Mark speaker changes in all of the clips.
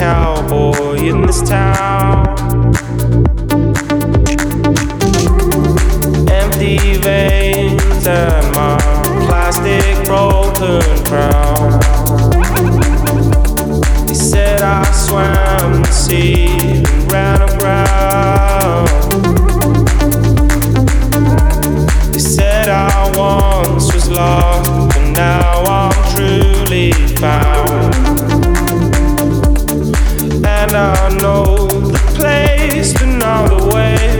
Speaker 1: cowboy in this town. Empty veins and my plastic broken crown. They said I swam the sea and ran aground. They said I once was lost, but now I'm truly found. now know the place, but now the way.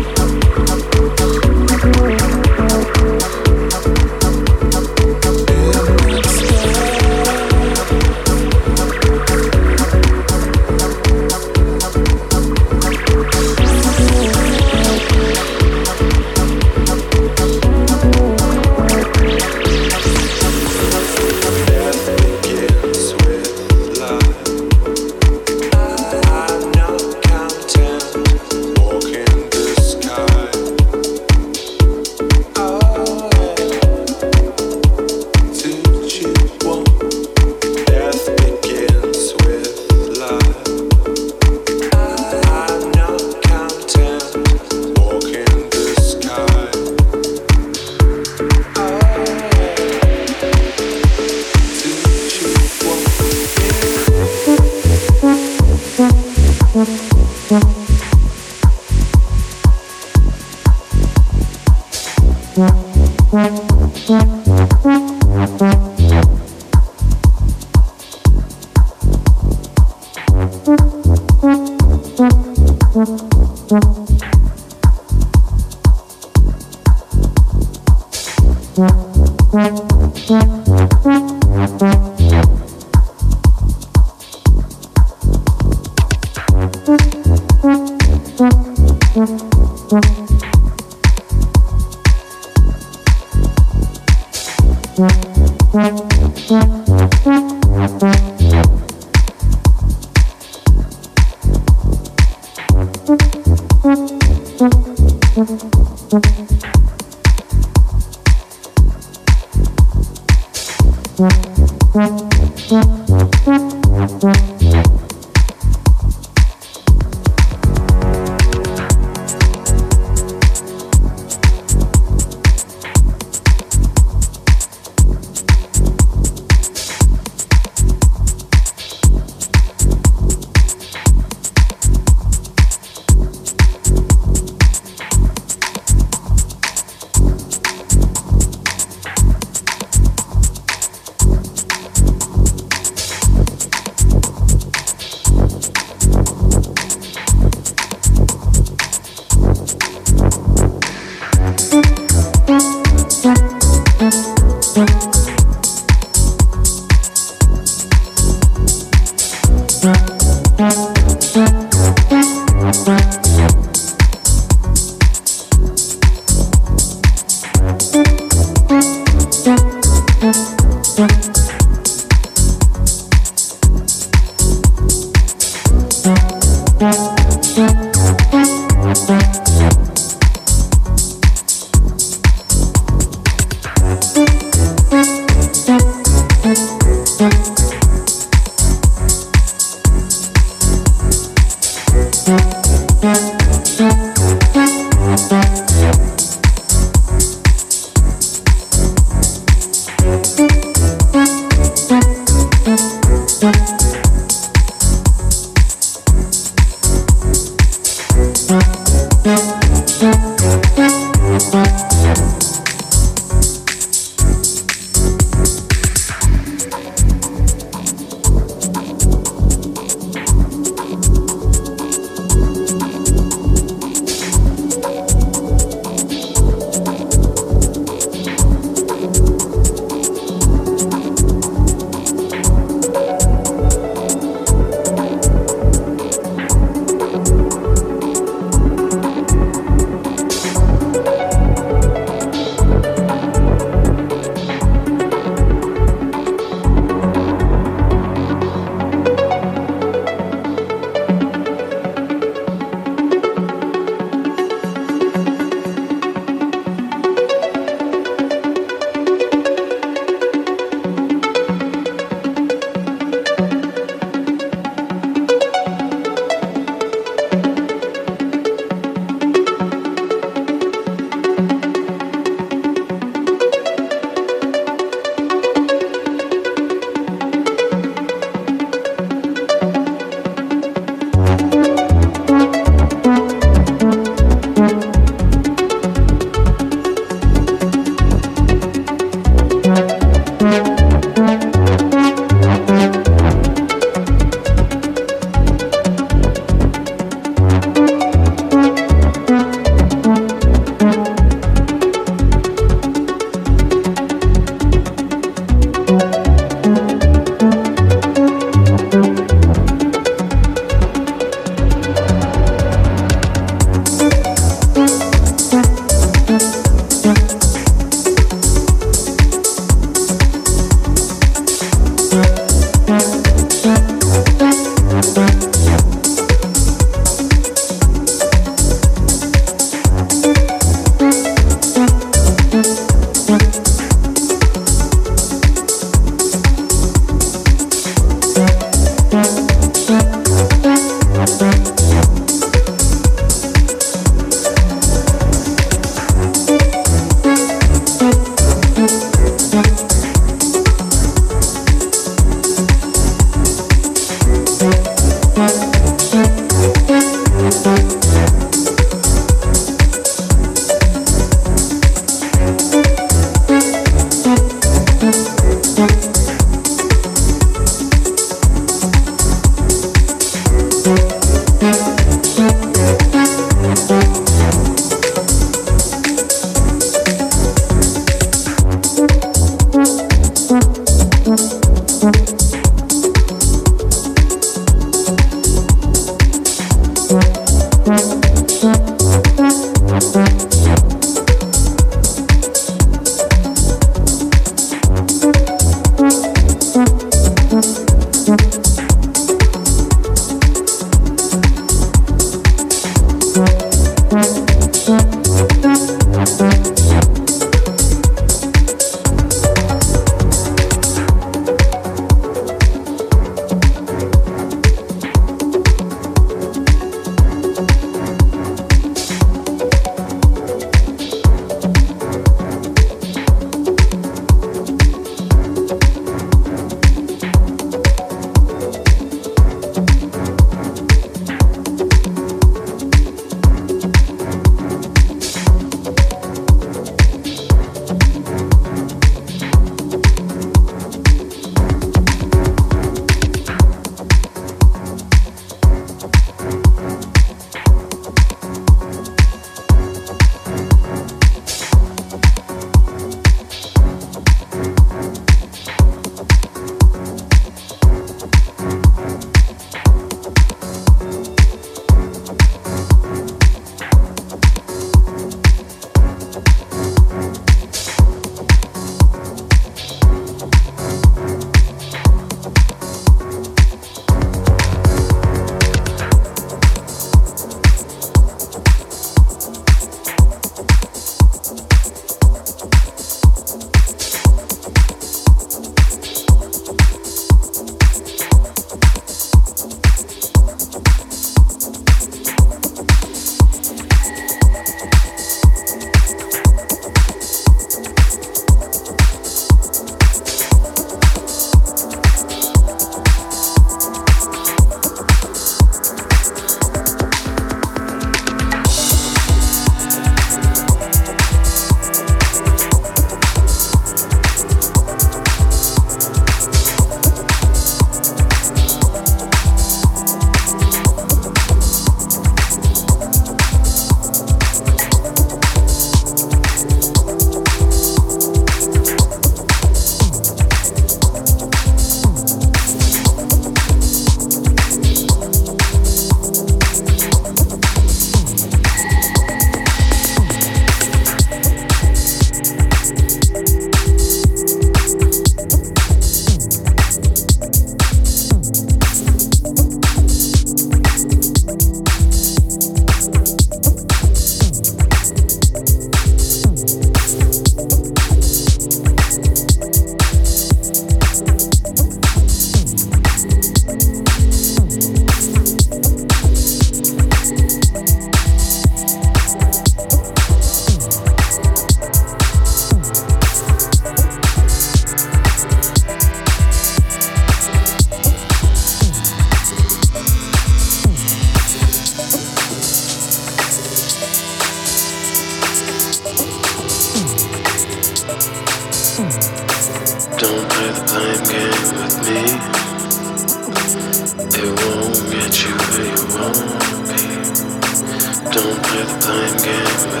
Speaker 2: Don't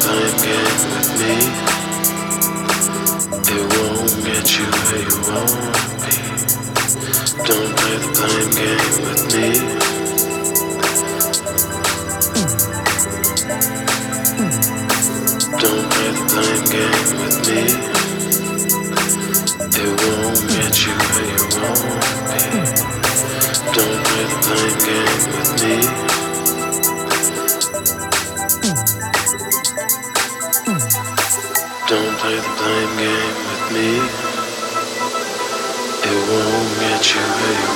Speaker 2: play games with me. It won't get you where you want. Don't play the blame game with me. It won't get you anywhere.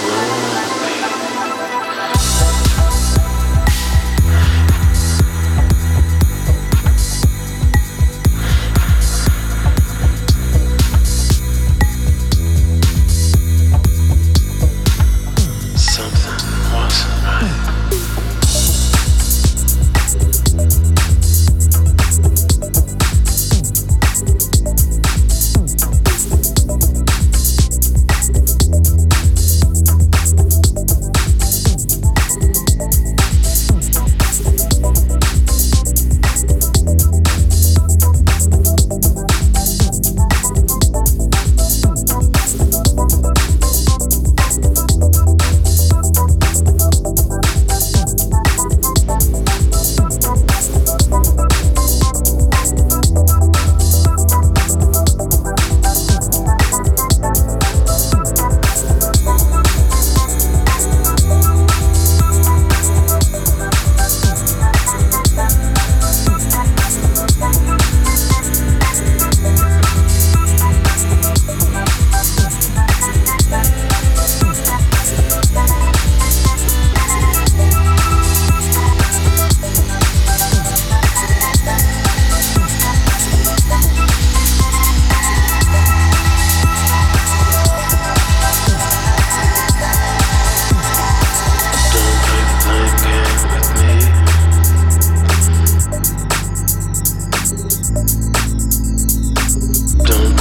Speaker 2: Dun.